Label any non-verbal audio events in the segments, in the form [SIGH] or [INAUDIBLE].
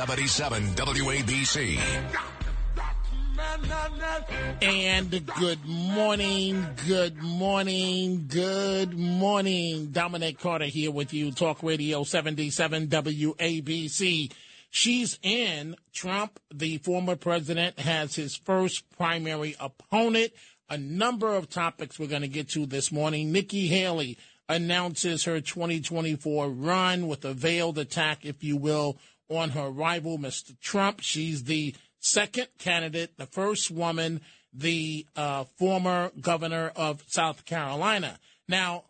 77 WABC. And good morning, good morning, good morning. Dominic Carter here with you, Talk Radio 77 WABC. She's in. Trump, the former president, has his first primary opponent. A number of topics we're going to get to this morning. Nikki Haley announces her 2024 run with a veiled attack, if you will, on her rival, Mr. Trump. She's the second candidate, the first woman, the uh, former governor of South Carolina. Now,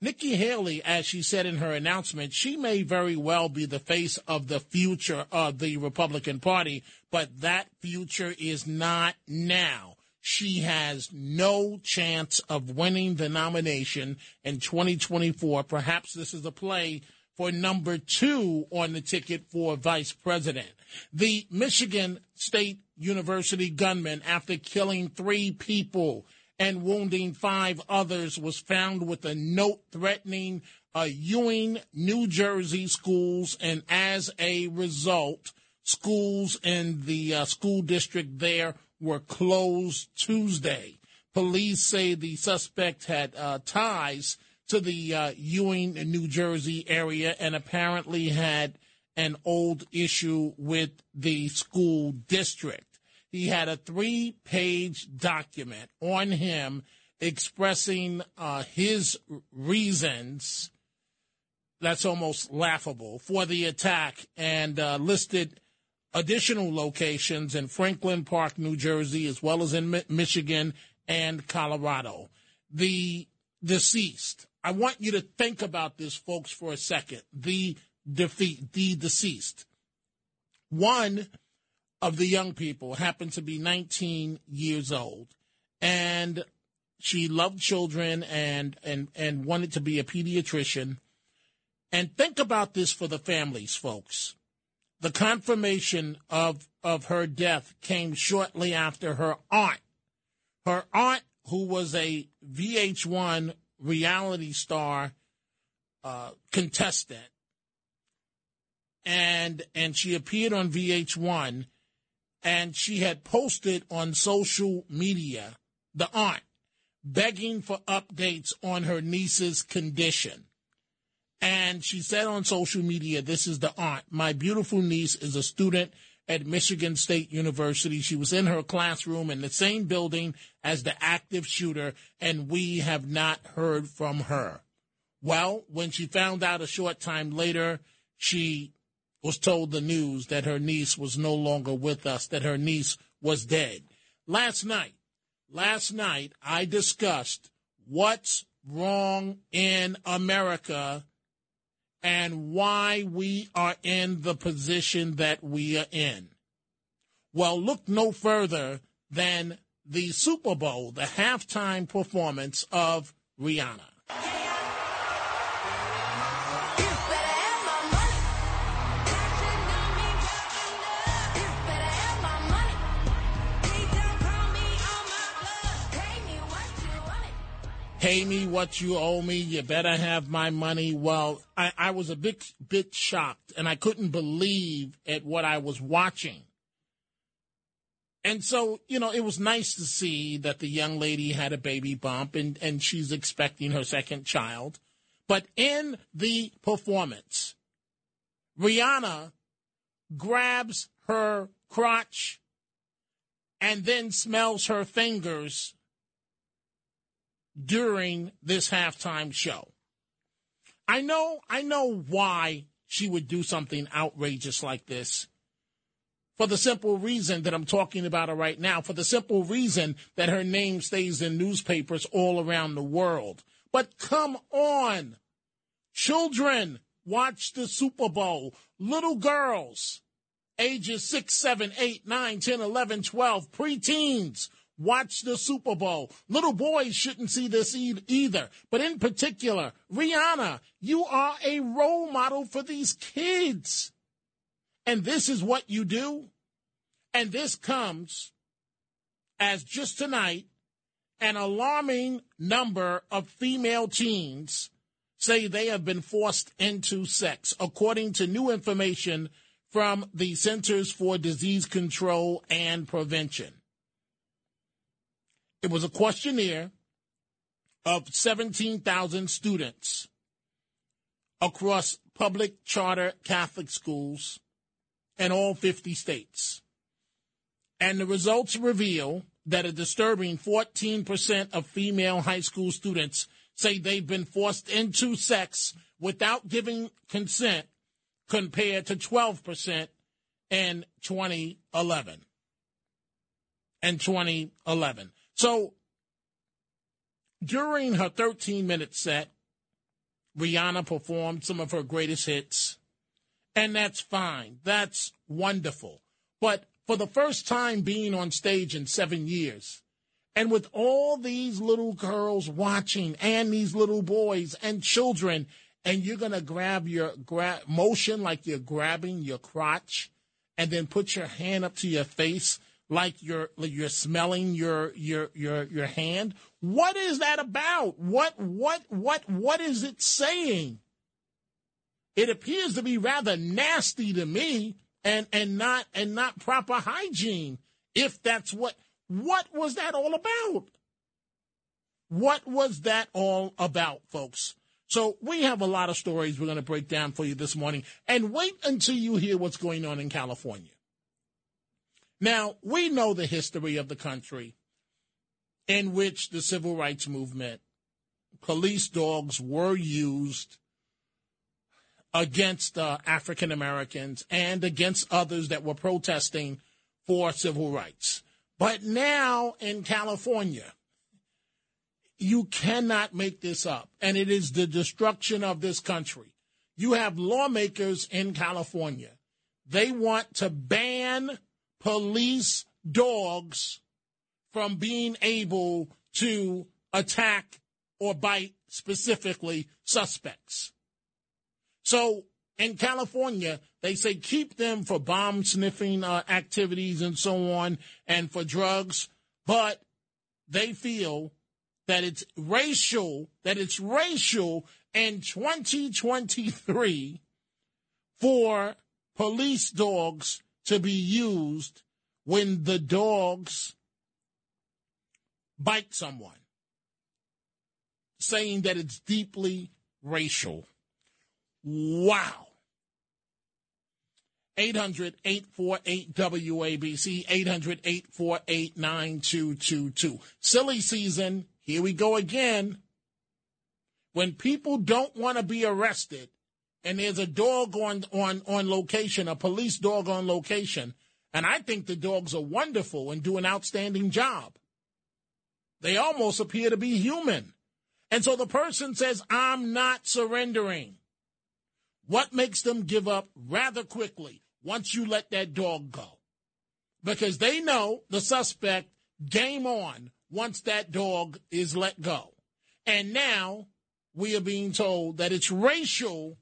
Nikki Haley, as she said in her announcement, she may very well be the face of the future of the Republican Party, but that future is not now. She has no chance of winning the nomination in 2024. Perhaps this is a play for number two on the ticket for vice president. The Michigan State University gunman, after killing three people and wounding five others, was found with a note threatening a Ewing, New Jersey schools, and as a result, schools in the uh, school district there were closed Tuesday. Police say the suspect had uh, ties to the uh, Ewing, New Jersey area and apparently had an old issue with the school district. He had a three page document on him expressing uh, his reasons. That's almost laughable for the attack and uh, listed additional locations in Franklin Park, New Jersey, as well as in Mi- Michigan and Colorado. The deceased I want you to think about this, folks, for a second. The defeat, the deceased. One of the young people happened to be 19 years old, and she loved children and and and wanted to be a pediatrician. And think about this for the families, folks. The confirmation of of her death came shortly after her aunt, her aunt who was a VH1 reality star uh, contestant, and and she appeared on VH1, and she had posted on social media the aunt begging for updates on her niece's condition. And she said on social media, This is the aunt. My beautiful niece is a student at Michigan State University. She was in her classroom in the same building as the active shooter, and we have not heard from her. Well, when she found out a short time later, she was told the news that her niece was no longer with us, that her niece was dead. Last night, last night, I discussed what's wrong in America and why we are in the position that we are in. Well, look no further than the Super Bowl, the halftime performance of Rihanna. Pay me what you owe me. You better have my money. Well, I, I was a bit bit shocked, and I couldn't believe at what I was watching. And so, you know, it was nice to see that the young lady had a baby bump and, and she's expecting her second child. But in the performance, Rihanna grabs her crotch and then smells her fingers during this halftime show. I know, I know why she would do something outrageous like this. For the simple reason that I'm talking about her right now, for the simple reason that her name stays in newspapers all around the world. But come on. Children watch the Super Bowl. Little girls ages 6, 7, 8, 9, 10, 11, 12, preteens. Watch the Super Bowl. Little boys shouldn't see this e- either. But in particular, Rihanna, you are a role model for these kids. And this is what you do. And this comes as just tonight, an alarming number of female teens say they have been forced into sex, according to new information from the Centers for Disease Control and Prevention. It was a questionnaire of 17,000 students across public charter Catholic schools in all 50 states. And the results reveal that a disturbing 14% of female high school students say they've been forced into sex without giving consent compared to 12% in 2011. And 2011. So during her 13 minute set, Rihanna performed some of her greatest hits, and that's fine. That's wonderful. But for the first time being on stage in seven years, and with all these little girls watching, and these little boys and children, and you're going to grab your grab motion like you're grabbing your crotch, and then put your hand up to your face like you're you're smelling your your your your hand. What is that about? What what what what is it saying? It appears to be rather nasty to me and and not and not proper hygiene. If that's what what was that all about? What was that all about, folks? So we have a lot of stories we're going to break down for you this morning and wait until you hear what's going on in California. Now, we know the history of the country in which the civil rights movement, police dogs were used against uh, African Americans and against others that were protesting for civil rights. But now in California, you cannot make this up, and it is the destruction of this country. You have lawmakers in California. They want to ban police dogs from being able to attack or bite specifically suspects. So in California, they say keep them for bomb sniffing uh, activities and so on and for drugs, but they feel that it's racial, that it's racial in 2023 for police dogs to be used when the dogs bite someone, saying that it's deeply racial. Wow. 800 848 WABC, 800 848 9222. Silly season. Here we go again. When people don't want to be arrested, and there's a dog on, on, on location, a police dog on location, and I think the dogs are wonderful and do an outstanding job. They almost appear to be human. And so the person says, I'm not surrendering. What makes them give up rather quickly once you let that dog go? Because they know the suspect game on once that dog is let go. And now we are being told that it's racial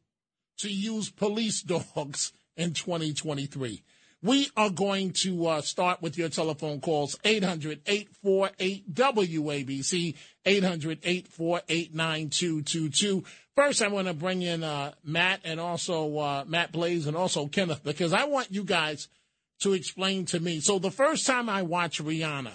to use police dogs in 2023. We are going to uh, start with your telephone calls 800 848 WABC, 800 848 9222. First, I want to bring in uh, Matt and also uh, Matt Blaze and also Kenneth because I want you guys to explain to me. So, the first time I watched Rihanna,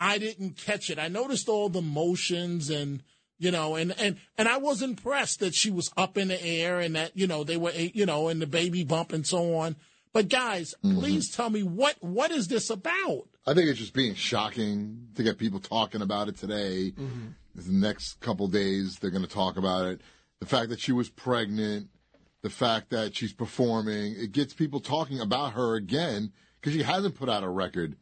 I didn't catch it. I noticed all the motions and you know, and, and, and I was impressed that she was up in the air and that, you know, they were, you know, in the baby bump and so on. But guys, mm-hmm. please tell me what, what is this about? I think it's just being shocking to get people talking about it today. Mm-hmm. The next couple days, they're going to talk about it. The fact that she was pregnant, the fact that she's performing, it gets people talking about her again because she hasn't put out a record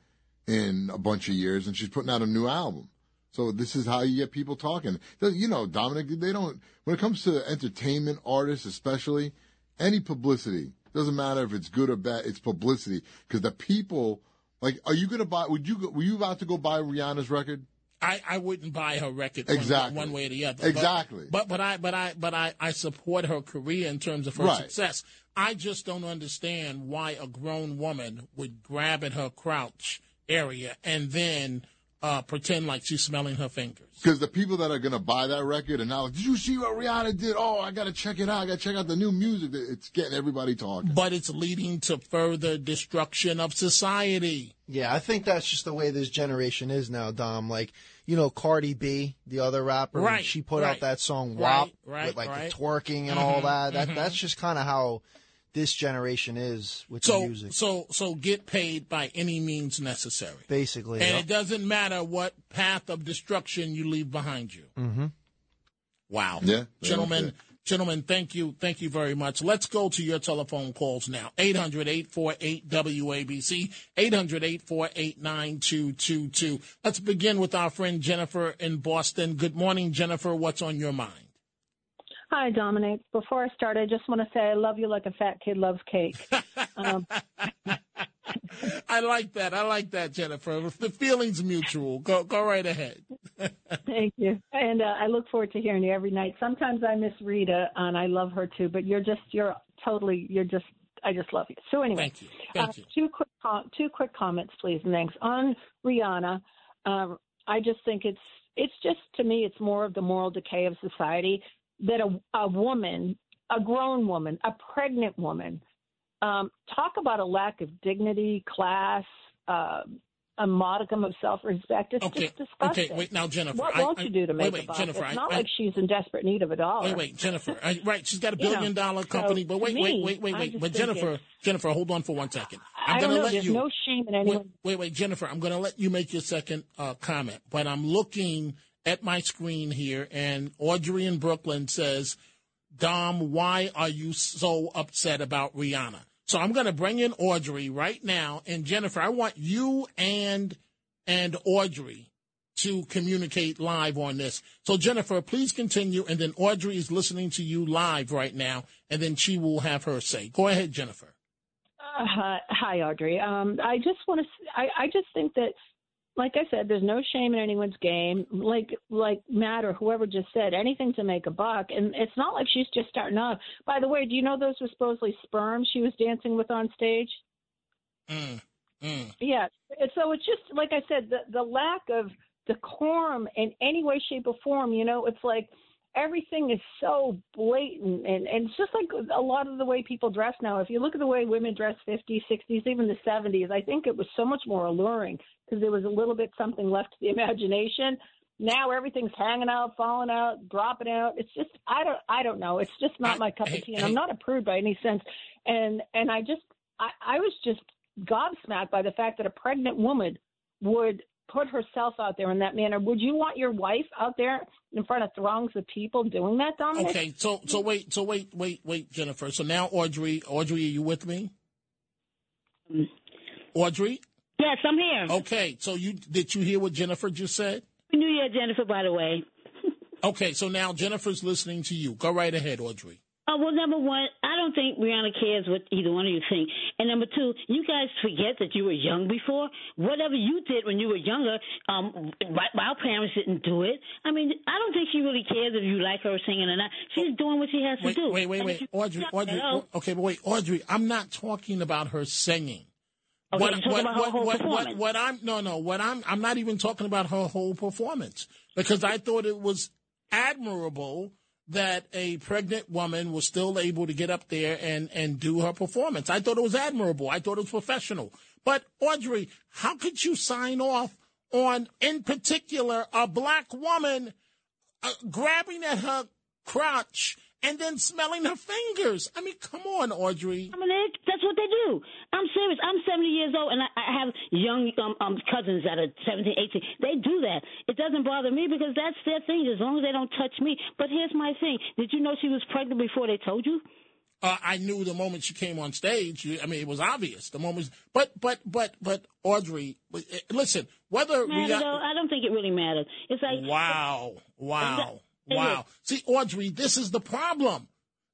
in a bunch of years and she's putting out a new album. So this is how you get people talking. You know, Dominic, they don't, when it comes to entertainment artists, especially, any publicity Doesn't matter if it's good or bad. It's publicity because the people like. Are you gonna buy? Would you? go- Were you about to go buy Rihanna's record? I, I wouldn't buy her record Exactly. one, way or the other. But- Exactly. But but I but I but I, I support her career in terms of her Right. success. I just don't understand why a grown woman would grab at her crouch area and then uh, pretend like she's smelling her fingers. Because the people that are gonna buy that record and now, did you see what Rihanna did? Oh, I gotta check it out. I gotta check out the new music. It's getting everybody talking. But it's leading to further destruction of society. Yeah, I think that's just the way this generation is now, Dom. Like, you know, Cardi B, the other rapper, Right, she put right. out that song Right, WAP right, with like right. the twerking and all Mhm, that. That mhm. that's just kind of how this generation is with the So music. so so get paid by any means necessary. Basically, And yeah. it doesn't matter what path of destruction you leave behind you. Mhm. Wow. Yeah, Gentlemen, yeah. gentlemen, thank you. Thank you very much. Let's go to your telephone calls now. 800-848-WABC, 800-848-9222. Let's begin with our friend Jennifer in Boston. Good morning, Jennifer. What's on your mind? Hi, Dominic. Before I start, I just want to say I love you like a fat kid loves cake. um, [LAUGHS] I like that. I like that, Jennifer. The feeling's mutual. Go go right ahead. [LAUGHS] thank you. And uh, I look forward to hearing you every night. Sometimes I miss Rita, and I love her too, but you're just, you're totally, you're just, I just love you. So anyway, Thank you. Thank uh, you. two quick, com- two quick comments, please, and thanks. On Rihanna, um, I just think it's, it's just to me, it's more of the moral decay of society that a, a woman, a grown woman, a pregnant woman, um, talk about a lack of dignity, class, uh, a modicum of self-respect. It's Okay. just disgusting. Okay. Wait now, Jennifer. What I- won't I- you do to make wait, wait. Jennifer, It's not I- like she's in desperate need of a dollar. Wait, wait, Jennifer. I, right, she's got a [LAUGHS] You know, billion dollar so company, but wait, wait, me, wait, wait, I wait. But Jennifer, Jennifer, hold on for one second. I I'm don't gonna know. let There's you. no shame in Wait, anyone. wait, wait, Jennifer. I'm going to let you make your second uh, comment, but I'm looking at my screen here, and Audrey in Brooklyn says, "Dom, why are you so upset about Rihanna?" So I'm going to bring in Audrey right now, and Jennifer, I want you and and Audrey to communicate live on this. So Jennifer, please continue, and then Audrey is listening to you live right now, and then she will have her say. Go ahead, Jennifer. Uh, hi, Audrey. Um, I just want to. I, I just think that, like I said, there's no shame in anyone's game. Like like Matt or whoever just said, anything to make a buck. And it's not like she's just starting off. By the way, do you know those were supposedly sperm she was dancing with on stage? Mm, mm. Yeah. And so it's just like I said, the the lack of decorum in any way, shape, or form. You know, it's like everything is so blatant, and and it's just like a lot of the way people dress now. If you look at the way women dress 50s, 60s, even the 70s, I think it was so much more alluring because there was a little bit something left to the [LAUGHS] imagination. Now everything's hanging out, falling out, dropping out. It's just I don't I don't know. It's just not my cup of tea, and. I'm not a prude by any sense. And and I just I, I was just gobsmacked by the fact that a pregnant woman would put herself out there in that manner. Would you want your wife out there in front of throngs of people doing that, Dominic? Okay, so so wait, so wait, wait, wait, Jennifer. So now Audrey, Audrey, are you with me? Mm. Audrey? Yes, I'm here. Okay, so you did you hear what Jennifer just said? Happy New Year, Jennifer, by the way. Okay, so now Jennifer's listening to you. Go right ahead, Audrey. Oh, well, number one, I don't think Rihanna cares what either one of you think. And number two, you guys forget that you were young before. Whatever you did when you were younger, um, my- our parents didn't do it. I mean, I don't think she really cares if you like her singing or not. She's doing what she has Wait, to do. wait, wait, wait, you- Audrey, Audrey. Hello? Okay, but wait, Audrey. I'm not talking about her singing. Okay, I'm talking about her whole what, performance. what I'm no no what I'm I'm not even talking about her whole performance because I thought it was admirable that a pregnant woman was still able to get up there and and do her performance. I thought it was admirable. I thought it was professional. But Audrey, how could you sign off on in particular a black woman uh, grabbing at her crotch and then smelling her fingers? I mean, come on, Audrey. Dominic, that's what they do. I'm serious. I'm 70 years old, and I, I have young um, um, cousins that are 17, 18. They do that. It doesn't bother me because that's their thing, as long as they don't touch me. But here's my thing. Did you know she was pregnant before they told you? Uh, I knew the moment she came on stage. I mean, it was obvious. The moment, but but but but Audrey, uh, listen. Whether Matter, though, I don't think it really matters. It's like Wow. Wow. Hey, Wow. look. [LAUGHS] See, Audrey, this is the problem.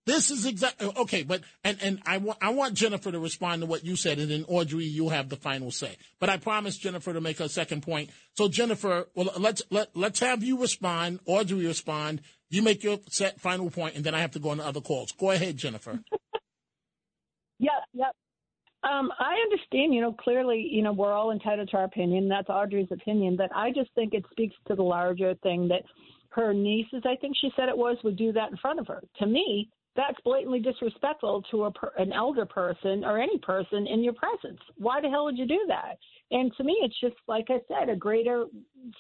This is exactly okay, but and and I want I want Jennifer to respond to what you said, and then Audrey, you have the final say. But I promised Jennifer to make her second point. So Jennifer, well, let's let let's have you respond. Audrey respond. You make your set final point, and then I have to go on to other calls. Go ahead, Jennifer. [LAUGHS] Yeah, yep. Um, I understand, you know, clearly, you know, we're all entitled to our opinion. That's Audrey's opinion, but I just think it speaks to the larger thing that her nieces, I think she said it was, would do that in front of her. To me, that's blatantly disrespectful to a an elder person or any person in your presence. Why the hell would you do that? And to me, it's just like I said, a greater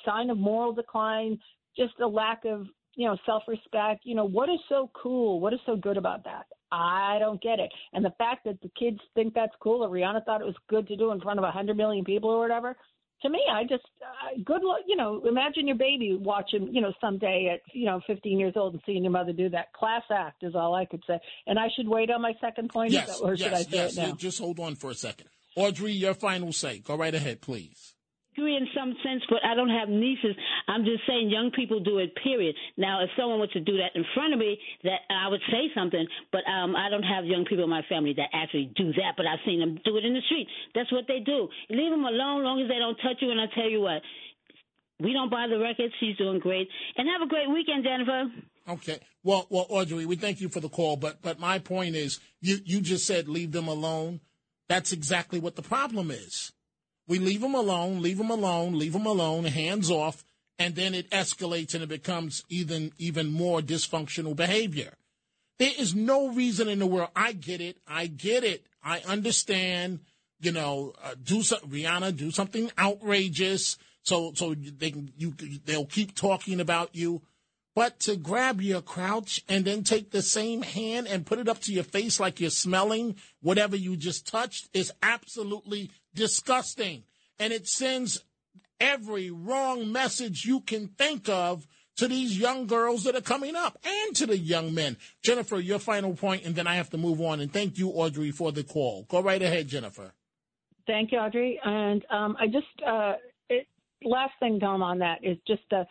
sign of moral decline, just a lack of you know self-respect. You know what is so cool? What is so good about that? I don't get it. And the fact that the kids think that's cool, or Rihanna thought it was good to do in front of a hundred million people or whatever. To me, I just uh, good luck. You know, imagine your baby watching. You know, someday at you know 15 years old and seeing your mother do that. Class act is all I could say. And I should wait on my second point, yes, or should yes, I say yes. it now? Just hold on for a second, Audrey. Your final say. Go right ahead, please agree in some sense, but I don't have nieces. I'm just saying young people do it. Period. Now, if someone were to do that in front of me, that I would say something. But um, I don't have young people in my family that actually do that. But I've seen them do it in the street. That's what they do. Leave them alone, long as they don't touch you. And I tell you what, we don't buy the records. She's doing great. And have a great weekend, Jennifer. Okay. Well, well, Audrey, we thank you for the call, but but my point is, you you just said leave them alone. That's exactly what the problem is. We leave them alone, leave them alone, leave them alone, hands off, and then it escalates and it becomes even even more dysfunctional behavior. There is no reason in the world. I get it. I get it. I understand. You know, uh, do some, Rihanna, do something outrageous, so so they can you they'll keep talking about you. But to grab your crouch and then take the same hand and put it up to your face like you're smelling whatever you just touched is absolutely disgusting. And it sends every wrong message you can think of to these young girls that are coming up and to the young men. Jennifer, your final point, and then I have to move on. And thank you, Audrey, for the call. Go right ahead, Jennifer. Thank you, Audrey. And um, I just, uh, it, last thing, Tom, on that is just uh,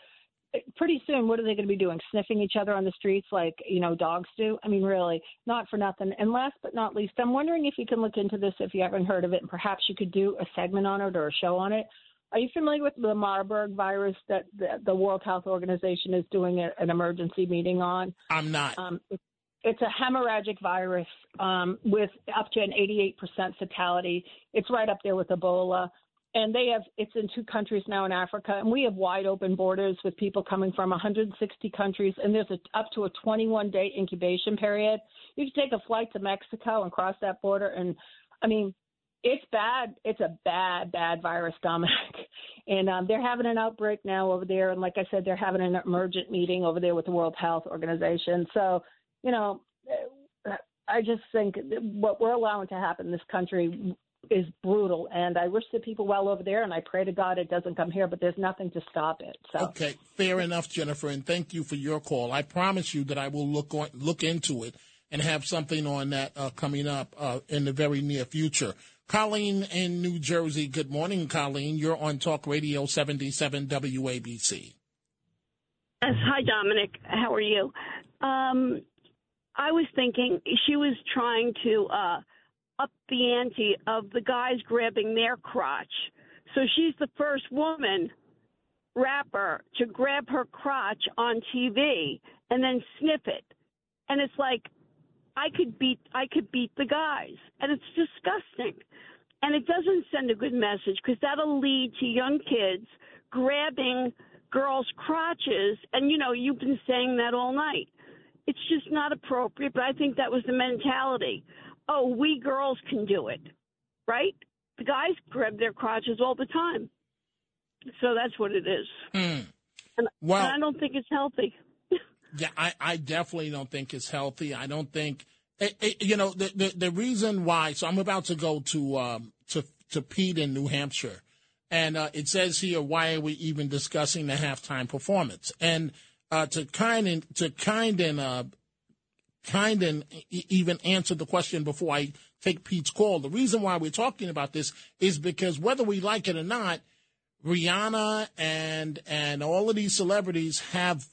pretty soon, what are they going to be doing? Sniffing each other on the streets like, you know, dogs do? I mean, really, not for nothing. And last but not least, I'm wondering if you can look into this if you haven't heard of it, and perhaps you could do a segment on it or a show on it. Are you familiar with the Marburg virus that the, the World Health Organization is doing a, an emergency meeting on? I'm not. Um, it's, it's a hemorrhagic virus um, with up to an 88% fatality. It's right up there with Ebola and they have it's in two countries now in Africa, and we have wide open borders with people coming from 160 countries, and there's a, up to a 21 day incubation period. You can take a flight to Mexico and cross that border, and I mean, it's bad. It's a bad, bad virus, Dominic. [LAUGHS] And um, they're having an outbreak now over there, and like I said, they're having an emergent meeting over there with the World Health Organization. So, you know. I just think what we're allowing to happen in this country is brutal, and I wish the people well over there, and I pray to God it doesn't come here. But there's nothing to stop it. So okay, fair enough, Jennifer, and thank you for your call. I promise you that I will look on, look into it and have something on that uh, coming up uh, in the very near future. Colleen in New Jersey. Good morning, Colleen. You're on Talk Radio 77 WABC. Yes, hi, Dominic. How are you? Um, I was thinking she was trying to. Uh, up the ante of the guys grabbing their crotch. So she's the first woman rapper to grab her crotch on TV and then sniff it. And it's like I could beat I could beat the guys. And it's disgusting. And it doesn't send a good message because that'll lead to young kids grabbing girls' crotches and you know, you've been saying that all night. It's just not appropriate, but I think that was the mentality oh, we girls can do it, right? The guys grab their crotches all the time. So that's what it is. Mm. And, well, and I don't think it's healthy. [LAUGHS] yeah, I, I definitely don't think it's healthy. I don't think, it, eh, it, eh, you know, the, the, the reason why. So I'm about to go to um, to to Pete in New Hampshire, and uh, it says here, why are we even discussing the halftime performance? And uh, to kind and to kind and uh, kind and even answer the question before I take Pete's call. The reason why we're talking about this is because whether we like it or not, Rihanna and and all of these celebrities have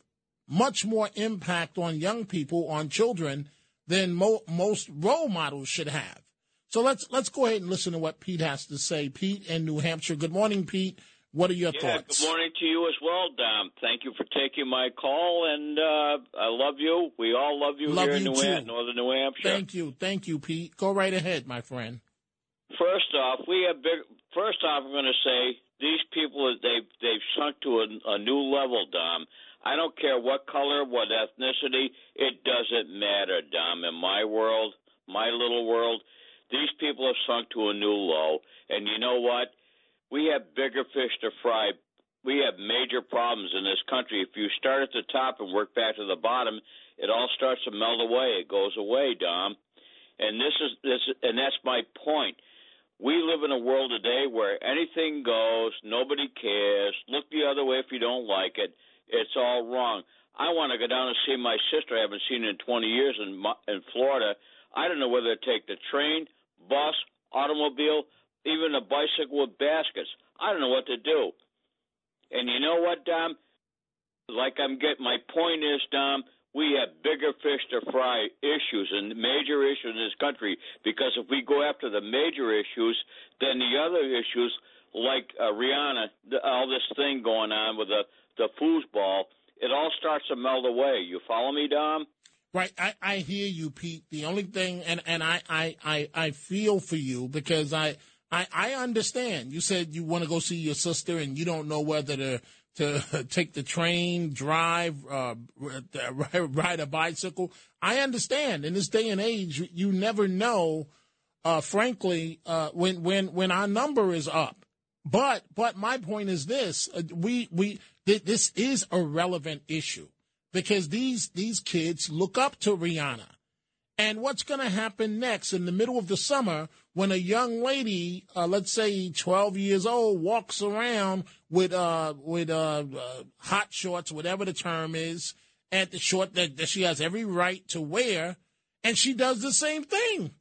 much more impact on young people, on children, than mo- most role models should have. So let's let's go ahead and listen to what Pete has to say. Pete in New Hampshire. Good morning, Pete. What are your yeah, thoughts? Good morning to you as well, Dom. Thank you for taking my call, and uh, I love you. We all love you Love here you in New too. Ham- Northern New Hampshire. Thank you, thank you, Pete. Go right ahead, my friend. First off, we have big. First off, I'm going to say these people they've they've sunk to a, a new level, Dom. I don't care what color, what ethnicity. It doesn't matter, Dom. In my world, my little world, these people have sunk to a new low. And you know what? We have bigger fish to fry. We have major problems in this country. If you start at the top and work back to the bottom, it all starts to melt away. It goes away, Dom. And this is this, and that's my point. We live in a world today where anything goes, nobody cares. Look the other way if you don't like it. It's all wrong. I want to go down and see my sister. I haven't seen her in 20 years in in Florida. I don't know whether to take the train, bus, automobile, even a bicycle with baskets. I don't know what to do. And you know what, Dom? Like I'm getting my point is, Dom, we have bigger fish to fry issues and major issues in this country because if we go after the major issues, then the other issues like uh, Rihanna, the, all this thing going on with the the foosball, it all starts to melt away. You follow me, Dom? Right, I, I hear you, Pete. The only thing, and, and I, I, I, I feel for you because I, I, I understand. You said you want to go see your sister and you don't know whether to, to [LAUGHS] take the train, drive, uh, [LAUGHS] ride a bicycle. I understand. In this day and age, you- never know, uh, frankly, uh, when, when, when our number is up. But, but my point is this: uh, we, we, th- this is a relevant issue because these these kids look up to Rihanna. And what's going to happen next in the middle of the summer when a young lady, uh, let's say 12 years old, walks around with uh, with uh, uh, hot shorts, whatever the term is, and the short that, that she has every right to wear, and she does the same thing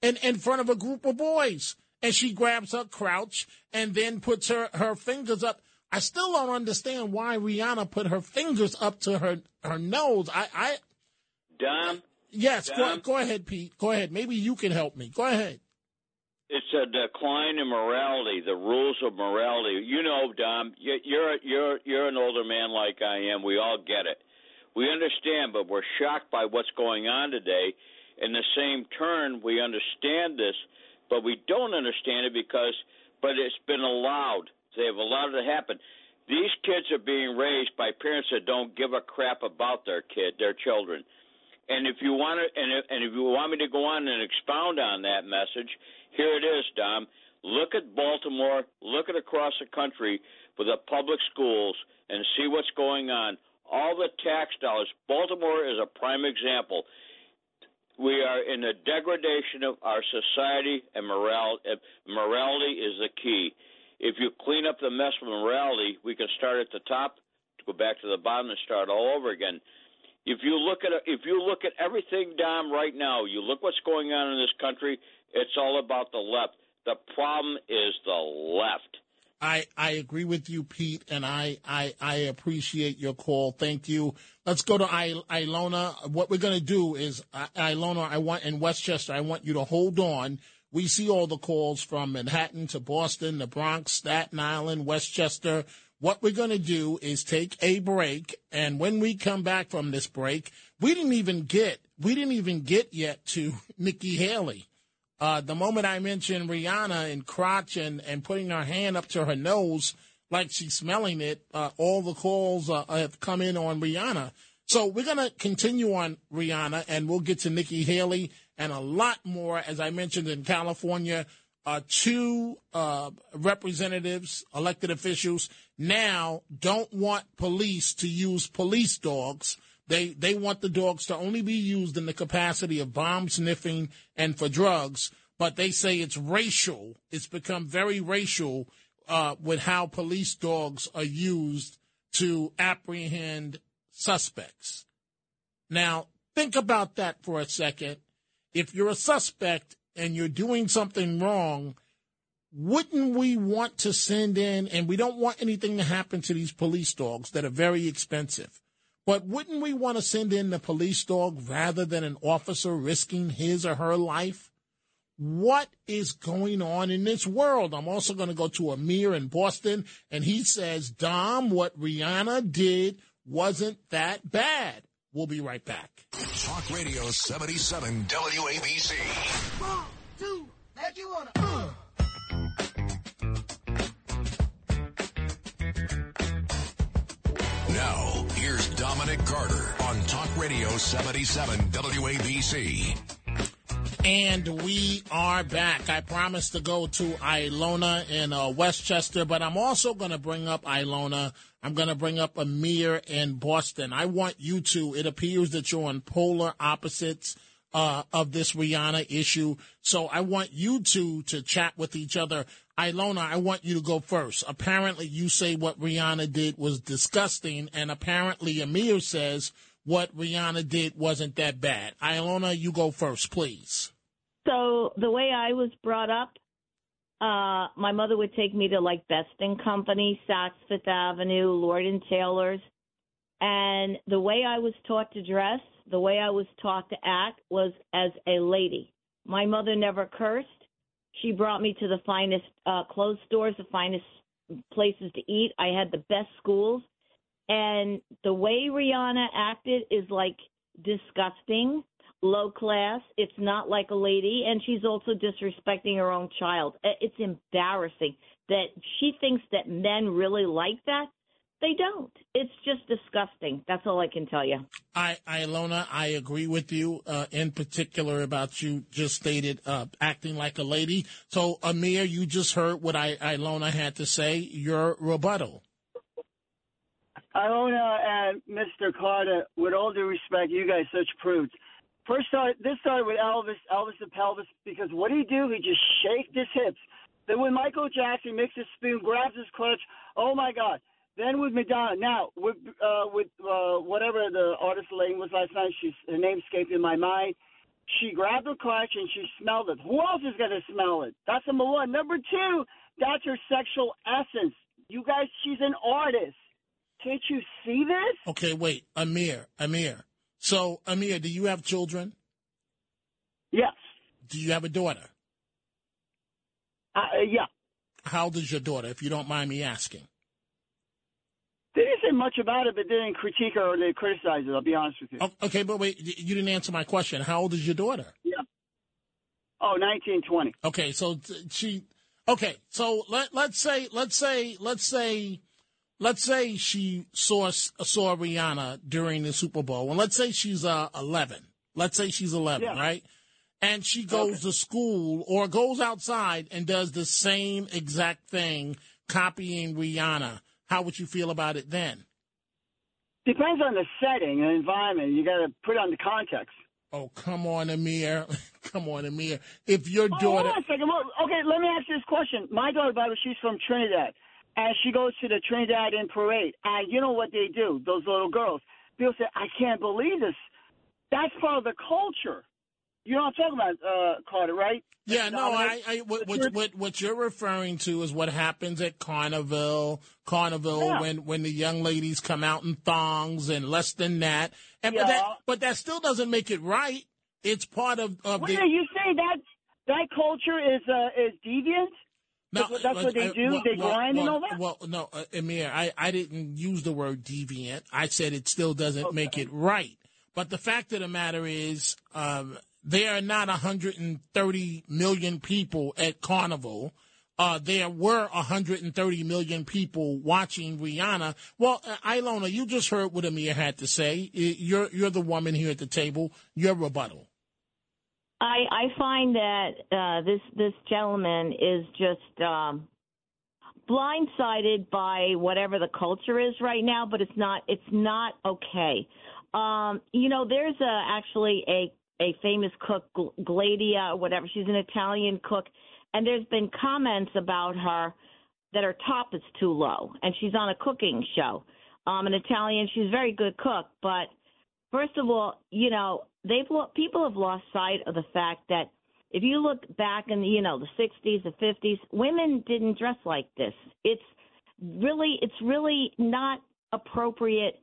in, in front of a group of boys. And she grabs her crouch and then puts her, her fingers up. I still don't understand why Rihanna put her fingers up to her, her nose. I, I Dom? Yes, go, go ahead, Pete. Go ahead. Maybe you can help me. Go ahead. It's a decline in morality, the rules of morality. You know, Dom, you- you're you're you're an older man like I am. We all get it. We understand, but we're shocked by what's going on today. In the same turn, we understand this, but we don't understand it because, but it's been allowed. They have allowed it to happen. These kids are being raised by parents that don't give a crap about their kid, their children. And if you want to, and if, and if you want me to go on and expound on that message, here it is, Dom. Look at Baltimore. Look at across the country for the public schools and see what's going on. All the tax dollars. Baltimore is a prime example. We are in a degradation of our society, and moral, uh, morality is the key. If you clean up the mess with morality, we can start at the top, to go back to the bottom, and start all over again. If you look at if you look at everything, Dom, right now, you look what's going on in this country. It's all about the left. The problem is the left. I, I agree with you, Pete, and I, I, I appreciate your call. Thank you. Let's go to I, Ilona. What we're going to do is, I, Ilona, I want in Westchester, I want you to hold on. We see all the calls from Manhattan to Boston, the Bronx, Staten Island, Westchester. What we're going to do is take a break, and when we come back from this break, we didn't even get we didn't even get yet to [LAUGHS] Nikki Haley. Uh, the moment I mentioned Rihanna and crotch and, and putting her hand up to her nose like she's smelling it, uh, all the calls uh, have come in on Rihanna. So we're going to continue on Rihanna and we'll get to Nikki Haley and a lot more, as I mentioned in California. Uh, two uh, representatives, elected officials, now don't want police to use police dogs. They they want the dogs to only be used in the capacity of bomb sniffing and for drugs. But they say it's racial. It's become very racial uh, with how police dogs are used to apprehend suspects. Now think about that for a second. If you're a suspect and you're doing something wrong, wouldn't we want to send in, and we don't want anything to happen to these police dogs that are very expensive, But wouldn't we want to send in the police dog rather than an officer risking his or her life? What is going on in this world? I'm also going to go to Amir in Boston, and he says, Dom, what Rihanna did wasn't that bad. We'll be right back. Talk Radio 77 WABC. One, two, like you wanna. Now, here's Dominic Carter on Talk Radio 77 WABC. And we are back. I promised to go to Ilona in uh, Westchester, but I'm also going to bring up Ilona. I'm going to bring up Amir in Boston. I want you two, it appears that you're on polar opposites uh, of this Rihanna issue. So I want you two to chat with each other. Ilona, I want you to go first. Apparently, you say what Rihanna did was disgusting, and apparently, Amir says what Rihanna did wasn't that bad. Ilona, you go first, please. So the way I was brought up, uh, my mother would take me to like Best and Company, Saks Fifth Avenue, Lord and Taylor's, and the way I was taught to dress, the way I was taught to act was as a lady. My mother never cursed. She brought me to the finest uh, clothes stores, the finest places to eat. I had the best schools. And the way Rihanna acted is like disgusting, low class. It's not like a lady. And she's also disrespecting her own child. Uh, It's embarrassing that she thinks that men really like that. They don't. It's just disgusting. That's all I can tell you. I, Ilona, I agree with you uh, in particular about you just stated uh, acting like a lady. So, Amir, you just heard what I, Ilona had to say. Your rebuttal. Ilona and Mr. Carter, with all due respect, you guys such prudes. First, start, this started with Elvis, Elvis the pelvis, because what he do? He just shaked his hips. Then with Michael Jackson, makes his spoon, grabs his clutch. Oh my God! Then with Madonna. Now with uh, with uh, whatever the artist name was last night, she's her name in my mind. She grabbed the clutch and she smelled it. Who else is gonna smell it? That's number one. Number two, that's her sexual essence. You guys, she's an artist. Can't you see this? Okay, wait, Amir, Amir. So, Amir, do you have children? Yes. Do you have a daughter? Uh, yeah. How old is your daughter, if you don't mind me asking? They didn't say much about it, but they didn't critique her or they criticize it. I'll be honest with you. Okay, but wait, you didn't answer my question. How old is your daughter? Yeah. Oh, 1920. Okay, so she. Okay, so let let's say let's say let's say let's say she saw saw Rihanna during the Super Bowl, and let's say she's uh, eleven. Let's say she's eleven, Yeah. right? And she goes to school or goes outside and does the same exact thing, copying Rihanna. How would you feel about it then? Depends on the setting and environment. You got to put on the context. Oh, come on, Amir. [LAUGHS] come on, Amir. If your Oh, daughter. hold on a second. Well, okay, let me ask you this question. My daughter, by the way, she's from Trinidad, and she goes to the Trinidad in parade. And you know what they do? Those little girls. People say, "I can't believe this." That's part of the culture. You know what I'm talking about, uh, Carter, right? Yeah, no, I, I what, what, what, you're referring to is what happens at Carnival, Carnival Yeah. when when the young ladies come out in thongs and less than that. And but that but that still doesn't make it right. It's part of of Wait, the you say that that culture is uh, is deviant? That's what, that's what they do. well- they well- grind and well- all that. Well, no, uh, Amir, I, I didn't use the word deviant. I said it still doesn't make it right. But the fact of the matter is, um, there are not 130 million people at Carnival. Uh, there were 130 million people watching Rihanna. Well, uh, Ilona, you just heard what Amir had to say. You're you're the woman here at the table. Your rebuttal. I I find that uh, this this gentleman is just um, blindsided by whatever the culture is right now, but it's not it's not okay. Um, you know, there's a, actually a a famous cook, Gl- Gladia or whatever. She's an Italian cook, and there's been comments about her that her top is too low, and she's on a cooking show. Um, an Italian, she's a very good cook, but First of all, you know, they've people have lost sight of the fact that if you look back in the, you know, the 60s, the 50s, women didn't dress like this. It's really it's really not appropriate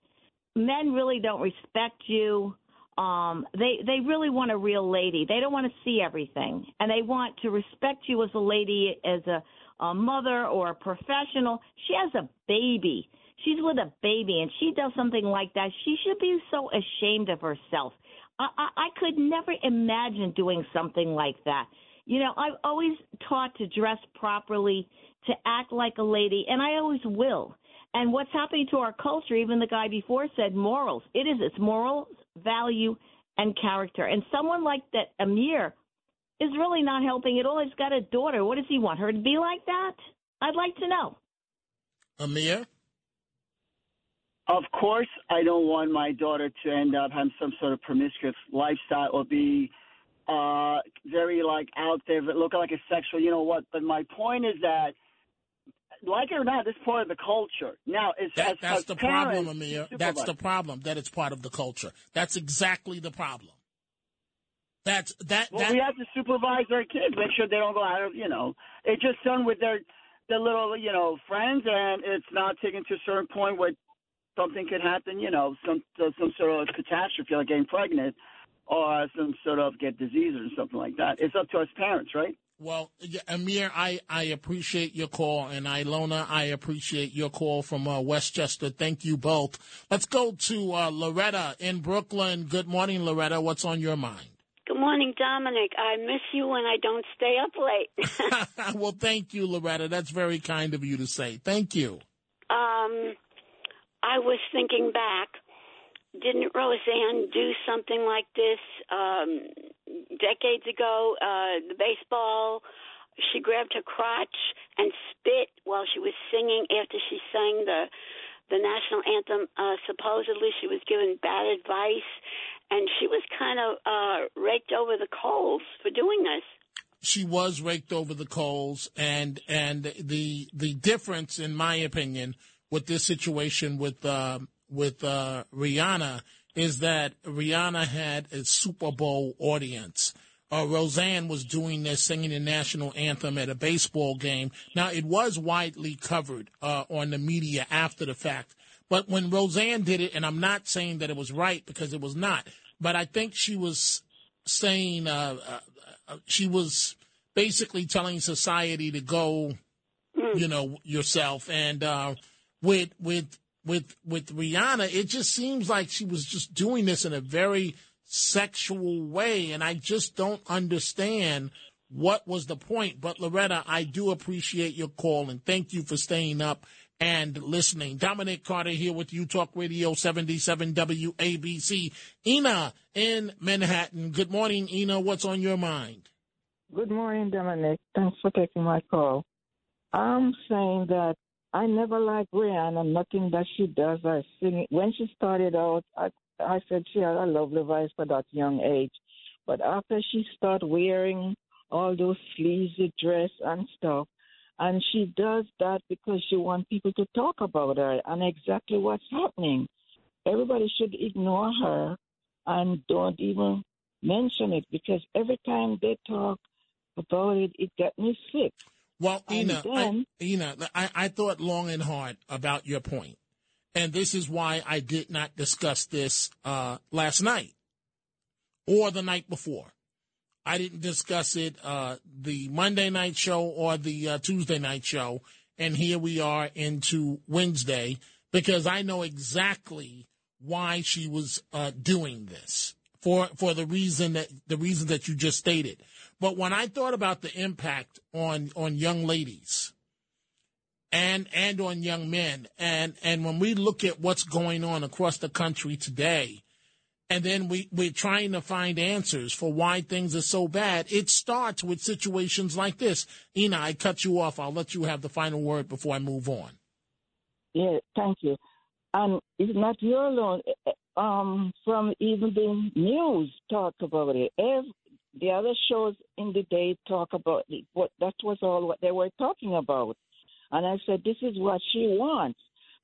men really don't respect you. Um, they they really want a real lady. They don't want to see everything, and they want to respect you as a lady, as a, a mother or a professional. She has a baby. She's with a baby, and she does something like that. She should be so ashamed of herself. I, I, I could never imagine doing something like that. You know, I've always taught to dress properly, to act like a lady, and I always will. And what's happening to our culture, even the guy before said morals. It is, it's morals, value, and character. And someone like that, Amir, is really not helping at all. He's got a daughter. What does he want? Her to be like that? I'd like to know. Amir? Of course, I don't want my daughter to end up having some sort of promiscuous lifestyle or be uh, very like out there, but look like a sexual. You know what? But my point is that, like it or not, this is part of the culture. Now, it's That, as, that's as the parents, problem, Amir. That's the problem. That it's part of the culture. That's exactly the problem. That's that. Well, that we have to supervise our kids, make sure they don't go out of, you know, it's just done with their their little, you know, friends, and it's not taken to a certain point where something could happen, you know, some some sort of catastrophe, like getting pregnant, or some sort of get disease or something like that. It's up to us parents, right? Well, yeah, Amir, I, I appreciate your call, and Ilona, I appreciate your call from uh, Westchester. Thank you both. Let's go to uh, Loretta in Brooklyn. Good morning, Loretta. What's on your mind? Good morning, Dominic. I miss you when I don't stay up late. [LAUGHS] [LAUGHS] well, thank you, Loretta. That's very kind of you to say. Thank you. um, I was thinking back. Didn't Roseanne do something like this um, decades ago? Uh, the baseball. She grabbed her crotch and spit while she was singing after she sang the the national anthem. Uh, supposedly, she was given bad advice, and she was kind of uh, raked over the coals for doing this. she was raked over the coals and and the the difference in my opinion with this situation with uh, with uh, Rihanna is that Rihanna had a Super Bowl audience. Uh, Roseanne was doing this, singing the national anthem at a baseball game. Now, it was widely covered uh, on the media after the fact. But when Roseanne did it, and I'm not saying that it was right because it was not, but I think she was saying uh, uh, uh, she was basically telling society to go, you know, yourself. And uh, with with with with Rihanna, it just seems like she was just doing this in a very sexual way, and I just don't understand what was the point. But Loretta, I do appreciate your call and thank you for staying up and listening. Dominic Carter here with you, Talk Radio 77 WABC. Ina in Manhattan. Good morning, Ina. What's on your mind? Good morning, Dominic. Thanks for taking my call. I'm saying that I never liked Rihanna, nothing that she does or singing. When she started out, I, I said she had a lovely voice for that young age. But after she started wearing all those sleazy dress and stuff, and she does that because she wants people to talk about her and exactly what's happening. Everybody should ignore her and don't even mention it because every time they talk about it, it got me sick. Well, Ina, I, Ina, I, I thought long and hard about your point, and this is why I did not discuss this uh, last night or the night before. I didn't discuss it uh, the Monday night show or the uh, Tuesday night show, and here we are into Wednesday because I know exactly why she was uh, doing this for for the reason that the reason that you just stated. But when I thought about the impact on on young ladies and and on young men, and and when we look at what's going on across the country today, and then we we're trying to find answers for why things are so bad. It starts with situations like this. Ina, I cut you off. I'll let you have the final word before I move on. Yeah, thank you. And it's not you alone. Um, from even the news talk about it. The other shows in the day talk about. What that was all what they were talking about. And I said, this is what she wants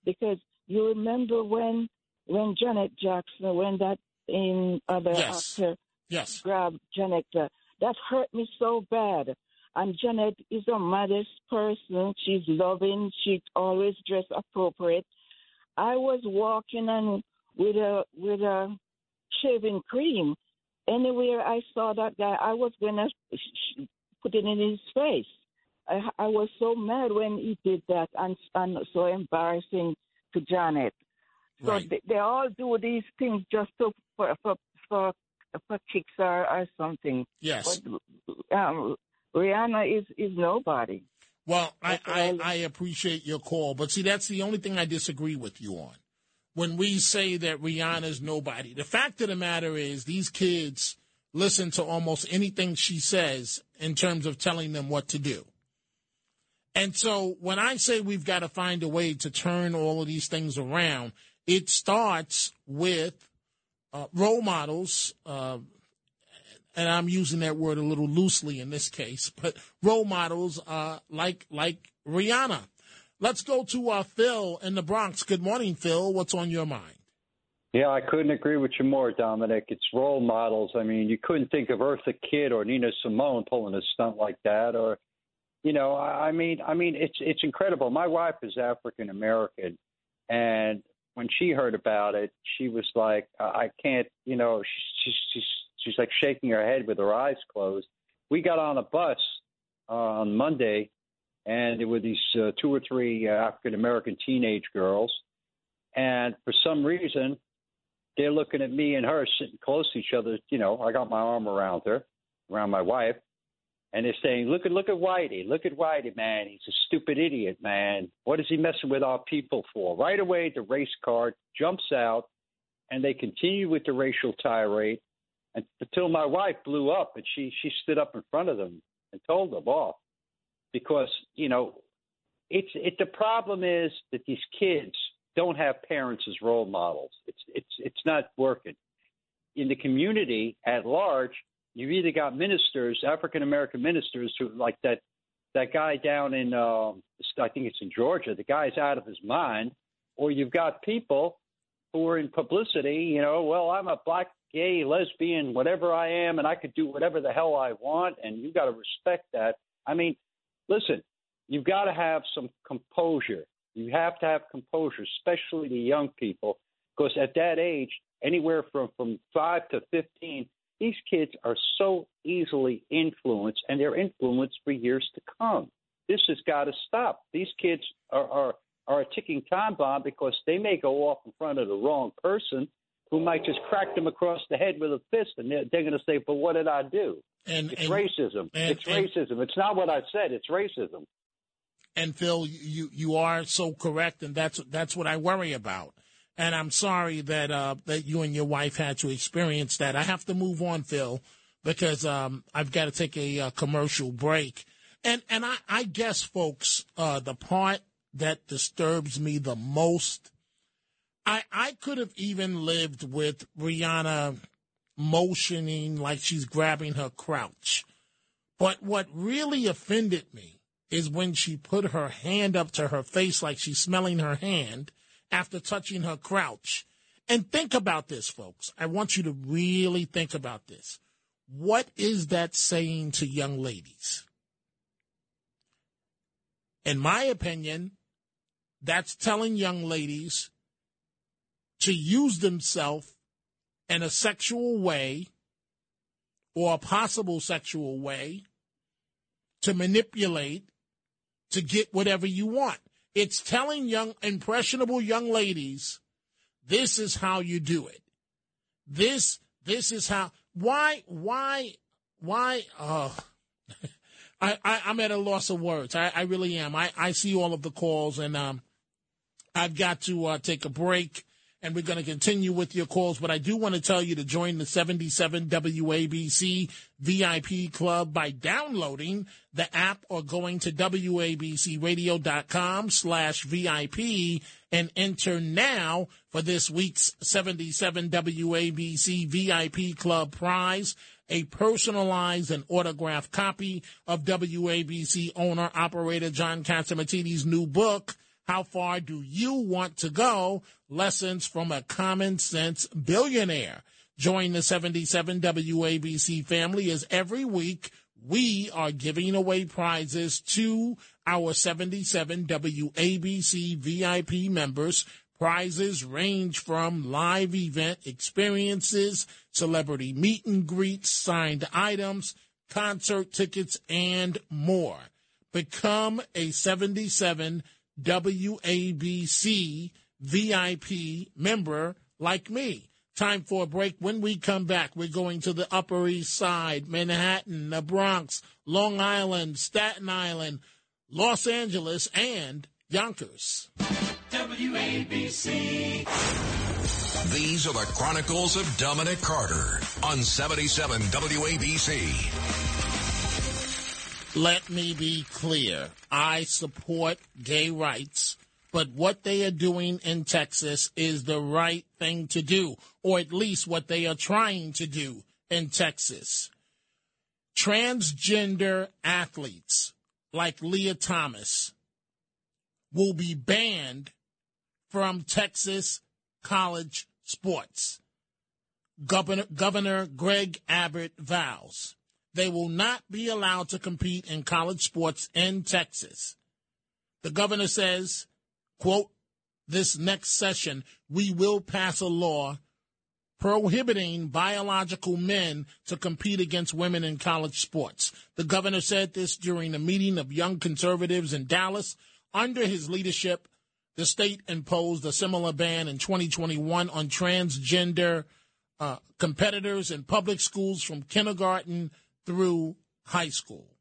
because you remember when when Janet Jackson, when that in other Yes. actor yes. grabbed Janet, uh, that hurt me so bad. And Janet is a modest person. She's loving. She always dress appropriate. I was walking and with a with a shaving cream. Anywhere I saw that guy, I was gonna put it in his face. I, I was so mad when he did that and, and so embarrassing to Janet. So Right. they, they all do these things just to, for for for for kicks or, or something. Yes. But, um, Rihanna is is nobody. Well, I, I, I appreciate your call, but see, that's the only thing I disagree with you on. When we say that Rihanna's nobody, the fact of the matter is these kids listen to almost anything she says in terms of telling them what to do. And so when I say we've got to find a way to turn all of these things around, it starts with uh, role models, uh, and I'm using that word a little loosely in this case, but role models uh, like like Rihanna. Let's go to uh, Phil in the Bronx. Good morning, Phil. What's on your mind? Yeah, I couldn't agree with you more, Dominic. It's role models. I mean, you couldn't think of Eartha Kitt or Nina Simone pulling a stunt like that, or, you know, I mean, I mean, it's it's incredible. My wife is African American, and when she heard about it, she was like, I I can't, you know, she's she's she's like shaking her head with her eyes closed. We got on a bus uh, on Monday, and there were these uh, two or three uh, African American teenage girls, and for some reason they're looking at me and her sitting close to each other. You know, I got my arm around her, around my wife, and they're saying, "Look at look at Whitey, look at Whitey, man. He's a stupid idiot, man. What is he messing with our people for?" Right away, the race card jumps out, and they continue with the racial tirade until my wife blew up, and she she stood up in front of them and told them off because you know it's it the problem is that these kids don't have parents as role models. It's it's it's not working. In the community at large, you've either got ministers, African American ministers who like that that guy down in um I think it's in Georgia, the guy's out of his mind, or you've got people who are in publicity, you know, well, I'm a black, gay, lesbian, whatever I am, and I could do whatever the hell I want, and you've got to respect that. I mean, listen, you've got to have some composure. You have to have composure, especially the young people, because at that age, anywhere from from five to fifteen, these kids are so easily influenced, and they're influenced for years to come. This has got to stop. These kids are are are a ticking time bomb because they may go off in front of the wrong person who might just crack them across the head with a fist, and they're, they're going to say, "But what did I do?" And, it's and- racism. and- it's and- racism. It's not what I said. It's racism. And Phil, you you are so correct, and that's that's what I worry about. And I'm sorry that uh, that you and your wife had to experience that. I have to move on, Phil, because um, I've got to take a uh, commercial break. And and I, I guess, folks, uh, the part that disturbs me the most, I I could have even lived with Rihanna motioning like she's grabbing her crouch. But what really offended me is when she put her hand up to her face like she's smelling her hand after touching her crouch. And think about this, folks. I want you to really think about this. What is that saying to young ladies? In my opinion, that's telling young ladies to use themselves in a sexual way or a possible sexual way to manipulate to get whatever you want. It's telling young, impressionable young ladies, this is how you do it. This, this is how, why, why, why, uh, [LAUGHS] I, I, I'm at a loss of words. I, I really am. I, I see all of the calls and, um, I've got to uh, take a break and we're going to continue with your calls. But I do want to tell you to join the 77 WABC VIP club by downloading the app or going to WABCradio.com slash VIP and enter now for this week's 77 WABC VIP club prize. A personalized and autographed copy of WABC owner operator John Catsimatidis' new book, how far do you want to go? Lessons from a common sense billionaire. Join the 77 WABC family as every week we are giving away prizes to our 77 WABC VIP members. Prizes range from live event experiences, celebrity meet and greets, signed items, concert tickets, and more. Become a 77 WABC VIP member like me. Time for a break. When we come back, we're going to the Upper East Side, Manhattan, the Bronx, Long Island, Staten Island, Los Angeles, and Yonkers. WABC. These are the Chronicles of Dominic Carter on 77 WABC. Let me be clear. I support gay rights, but what they are doing in Texas is the right thing to do, or at least what they are trying to do in Texas. Transgender athletes like Lia Thomas will be banned from Texas college sports. Governor, Governor Greg Abbott vows they will not be allowed to compete in college sports in Texas. The governor says, quote, this next session, we will pass a law prohibiting biological men to compete against women in college sports. The governor said this during a meeting of young conservatives in Dallas. Under his leadership, the state imposed a similar ban in 2021 on transgender uh, competitors in public schools from kindergarten through high school.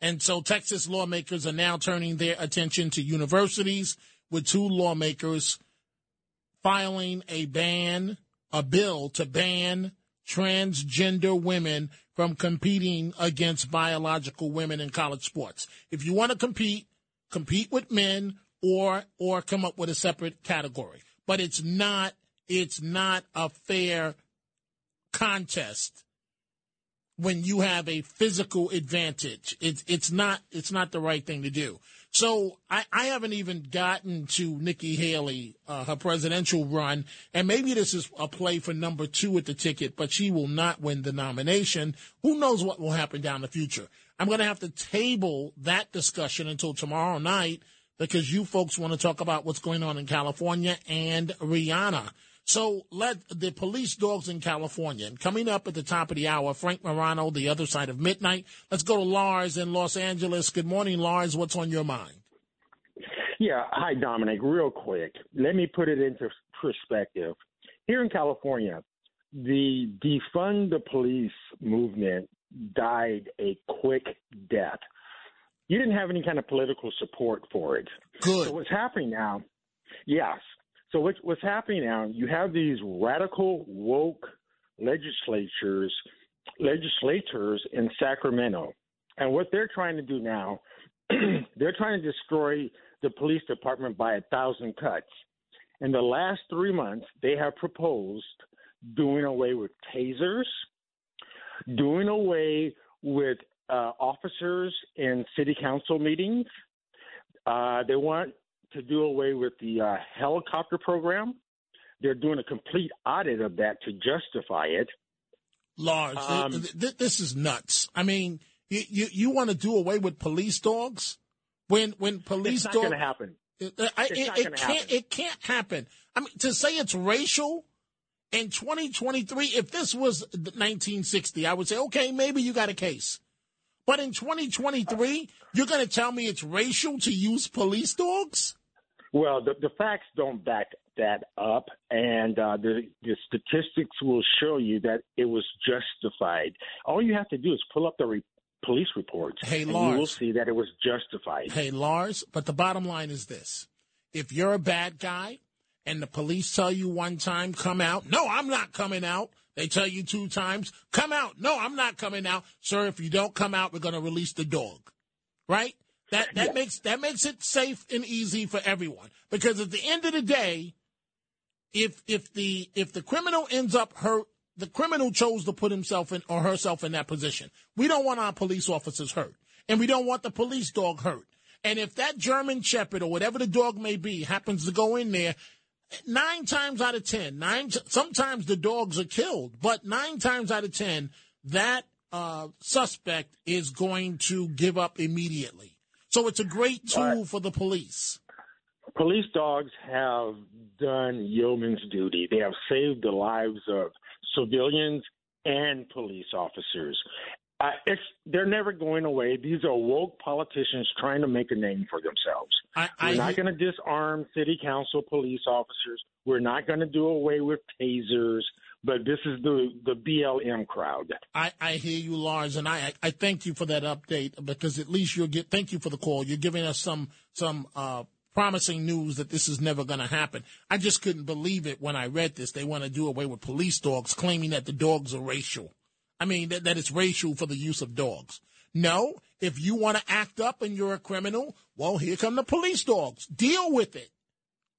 And so Texas lawmakers are now turning their attention to universities with two lawmakers filing a ban, a bill to ban transgender women from competing against biological women in college sports. If you want to compete, compete with men or or come up with a separate category. But it's not it's not a fair contest when you have a physical advantage. It's it's not it's not the right thing to do. So I, I haven't even gotten to Nikki Haley, uh, her presidential run, and maybe this is a play for number two at the ticket, but she will not win the nomination. Who knows what will happen down the future? I'm going to have to table that discussion until tomorrow night because you folks want to talk about what's going on in California and Rihanna. So let the police dogs in California. And coming up at the top of the hour, Frank Morano, the other side of midnight. Let's go to Lars in Los Angeles. Good morning, Lars. What's on your mind? Yeah. Hi, Dominic. Real quick, let me put it into perspective. Here in California, the defund the police movement died a quick death. You didn't have any kind of political support for it. Good. So what's happening now? Yes. So what's, what's happening now? You have these radical woke legislatures, legislators in Sacramento, and what they're trying to do now, [CLEARS THROAT] they're trying to destroy the police department by a thousand cuts. In the last three months, they have proposed doing away with tasers, doing away with uh, officers in city council meetings. Uh, they want to do away with the uh, helicopter program. They're doing a complete audit of that to justify it. Lars, Um, th- th- this is nuts. I mean, you, you, you want to do away with police dogs? When when police It's not dogs going to happen. It, I- it- it can't. happen. It can't happen. I mean, to say it's racial in 2023. If this was 1960, I would say, okay, maybe you got a case. But in 2023, you're going to tell me it's racial to use police dogs? Well, the, the facts don't back that up, and uh, the, the statistics will show you that it was justified. All you have to do is pull up the re- police reports, Hey, and you will see that it was justified. Hey, Lars, but the bottom line is this. If you're a bad guy and the police tell you one time, come out, no, I'm not coming out. They tell you two times, come out, no, I'm not coming out. Sir, if you don't come out, we're going to release the dog. Right? That, that makes, that makes it safe and easy for everyone. Because at the end of the day, if, if the, if the criminal ends up hurt, the criminal chose to put himself in or herself in that position. We don't want our police officers hurt. And we don't want the police dog hurt. And if that German Shepherd or whatever the dog may be happens to go in there, nine times out of ten, nine sometimes the dogs are killed, but nine times out of ten, that uh, suspect is going to give up immediately. So it's a great tool for the police. police dogs have done yeoman's duty. They have saved the lives of civilians and police officers. Uh, it's they're never going away. These are woke politicians trying to make a name for themselves. I, We're not going to disarm city council police officers. We're not going to do away with tasers. But this is the the BLM crowd. I, I hear you, Lars, and I, I thank you for that update because at least you'll get. Thank you for the call. You're giving us some some uh, promising news that this is never going to happen. I just couldn't believe it when I read this. They want to do away with police dogs, claiming that the dogs are racial. I mean that, that it's racial for the use of dogs. No, if you want to act up and you're a criminal, well, here come the police dogs. Deal with it.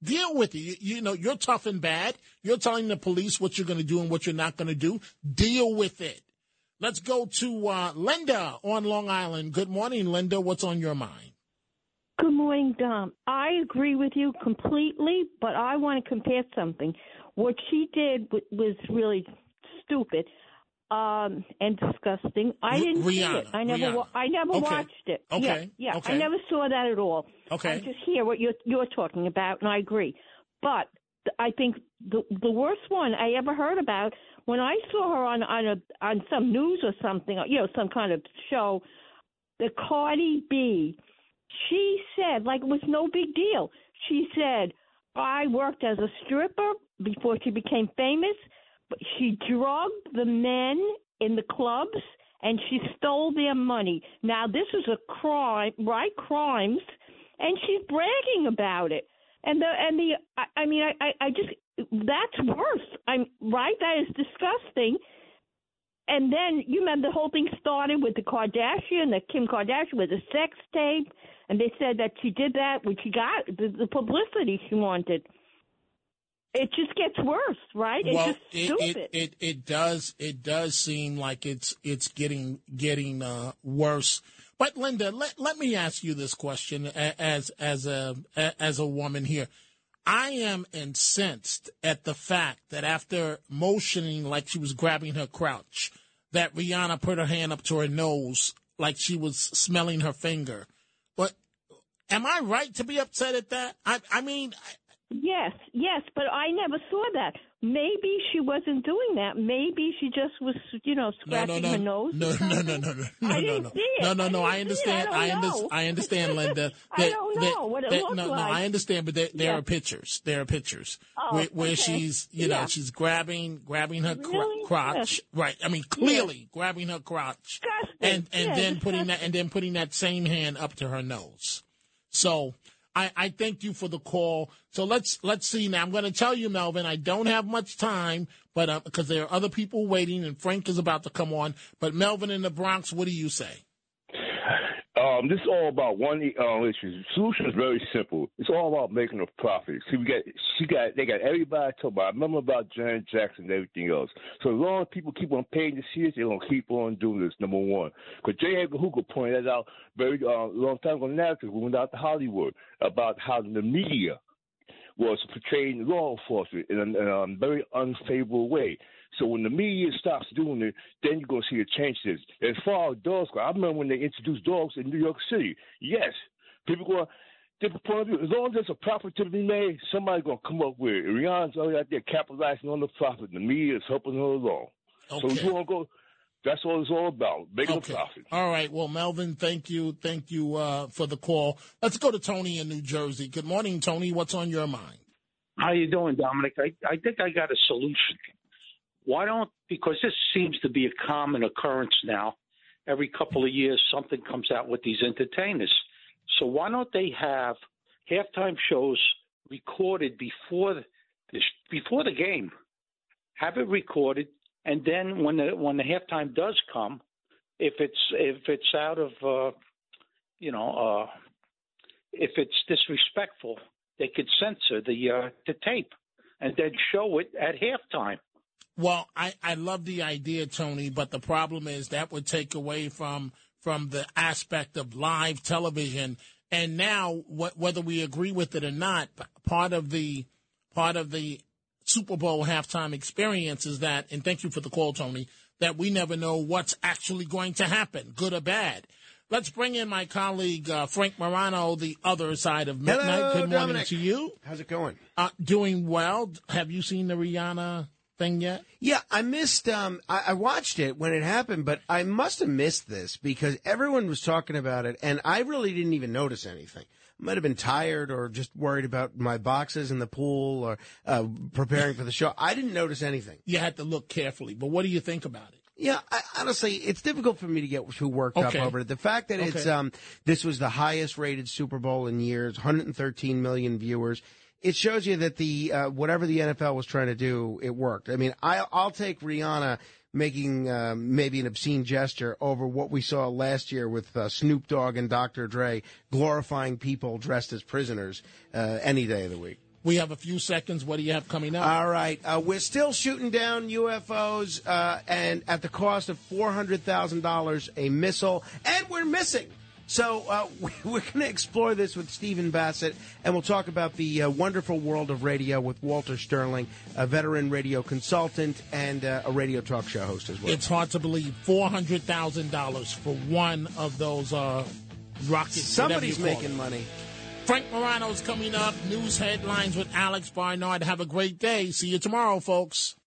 Deal with it. You, you know, you're tough and bad. You're telling the police what you're going to do and what you're not going to do. Deal with it. Let's go to uh, Linda on Long Island. Good morning, Linda. What's on your mind? Good morning, Dom. I agree with you completely, but I want to compare something. What she did was really stupid um, and disgusting. I didn't see it. I never. Wa- I never Okay. watched it. Okay, Yeah, yeah. okay. I never saw that at all. Okay. I just hear what you're you're talking about, and I agree. But I think the the worst one I ever heard about when I saw her on on a on some news or something, you know, some kind of show, the Cardi B. She said like it was no big deal. She said I worked as a stripper before she became famous, she drugged the men in the clubs and she stole their money. Now this is a crime, right? Crimes, and she's bragging about it. And the and the I, I mean I, I just that's worse. I'm right. That is disgusting. And then you remember the whole thing started with the Kardashian, the Kim Kardashian with a sex tape, and they said that she did that when she got the, the publicity she wanted. It just gets worse, right? It's well, just it, stupid. it, it it does it does seem like it's it's getting getting uh, worse. But Linda, let let me ask you this question as as a a- as a woman here. I am incensed at the fact that after motioning like she was grabbing her crotch, that Rihanna put her hand up to her nose like she was smelling her finger. But am I right to be upset at that? I I mean, Yes, yes, but I never saw that. Maybe she wasn't doing that. Maybe she just was, you know, No, no, scratching no, her nose. [LAUGHS] no, no, no, no, no, no, I no, no, no, no, no. I I didn't see it. understand. I I, under. I understand, Linda. [LAUGHS] I don't that- know what it that- looked no, no. I understand, but there, there Yeah. are pictures. There are pictures Oh, where, where okay. she's, you know, Yeah. she's grabbing, grabbing her cro- Really? crotch. Right. I mean, clearly grabbing her crotch, and and Yeah, then putting that, and then putting that same hand up to her nose. So. I, I thank you for the call. So let's let's see now. I'm going to tell you, Melvin. I don't have much time, but uh, because there are other people waiting, and Frank is about to come on. But Melvin in the Bronx, what do you say? Um, this is all about one um, issue. The solution is very simple. It's all about making a profit. See, we got, she got, they got everybody talking about. I remember about Janet Jackson and everything else. So as long as people keep on paying the see it, they're gonna keep on doing this. Number one, because J. Edgar Hoover pointed that out very uh, long time ago. Narrative we went out to Hollywood about how the media was portraying law enforcement in a, in a very unfavorable way. So when the media stops doing it, then you're gonna see a change. This as far as dogs go, I remember when they introduced dogs in New York City. Yes, people go different point of view. As long as there's a profit to be made, somebody's gonna come up with it. Rihanna's already out there capitalizing on the profit. The media is helping her along. So Okay. if you wanna go, that's all it's all about, making Okay. a profit. All right. Well, Melvin, thank you, thank you uh, for the call. Let's go to Tony in New Jersey. Good morning, Tony. What's on your mind? How you doing, Dominic? I, I think I got a solution. Why don't because this seems to be a common occurrence now. Every couple of years, something comes out with these entertainers. So why don't they have halftime shows recorded before the before the game? Have it recorded, and then when the when the halftime does come, if it's if it's out of uh, you know uh, if it's disrespectful, they could censor the uh, the tape and then show it at halftime. Well, I, I love the idea, Tony, but the problem is that would take away from from the aspect of live television. And now, wh- whether we agree with it or not, part of the part of the Super Bowl halftime experience is that, and thank you for the call, Tony, that we never know what's actually going to happen, good or bad. Let's bring in my colleague uh, Frank Morano, the other side of midnight. Hello, Good morning Dominic. to you. How's it going? Uh, doing well. Have you seen the Rihanna thing yet? Yeah, I missed. Um, I, I watched it when it happened, but I must have missed this because everyone was talking about it, and I really didn't even notice anything. I might have been tired or just worried about my boxes in the pool or uh, preparing for the show. I didn't notice anything. You had to look carefully, but what do you think about it? Yeah, I, honestly, it's difficult for me to get too worked Okay. up over it. The fact that it's um, this was the highest rated Super Bowl in years, 113 million viewers. It shows you that the uh, whatever the NFL was trying to do, it worked. I mean, I, I'll take Rihanna making um, maybe an obscene gesture over what we saw last year with uh, Snoop Dogg and Dr. Dre glorifying people dressed as prisoners uh, any day of the week. We have a few seconds. What do you have coming up? All right. Uh, we're still shooting down UFOs, uh, and at the cost of $400,000 a missile, and we're missing. So uh, we- [LAUGHS] we're going to explore this with Stephen Bassett, and we'll talk about the uh, wonderful world of radio with Walter Sterling, a veteran radio consultant and uh, a radio talk show host as well. It's hard to believe four hundred thousand dollars for one of those uh, rockets. Somebody's whatever you call making it. money. Frank Morano's coming up. News headlines with Alex Barnard. Have a great day. See you tomorrow, folks.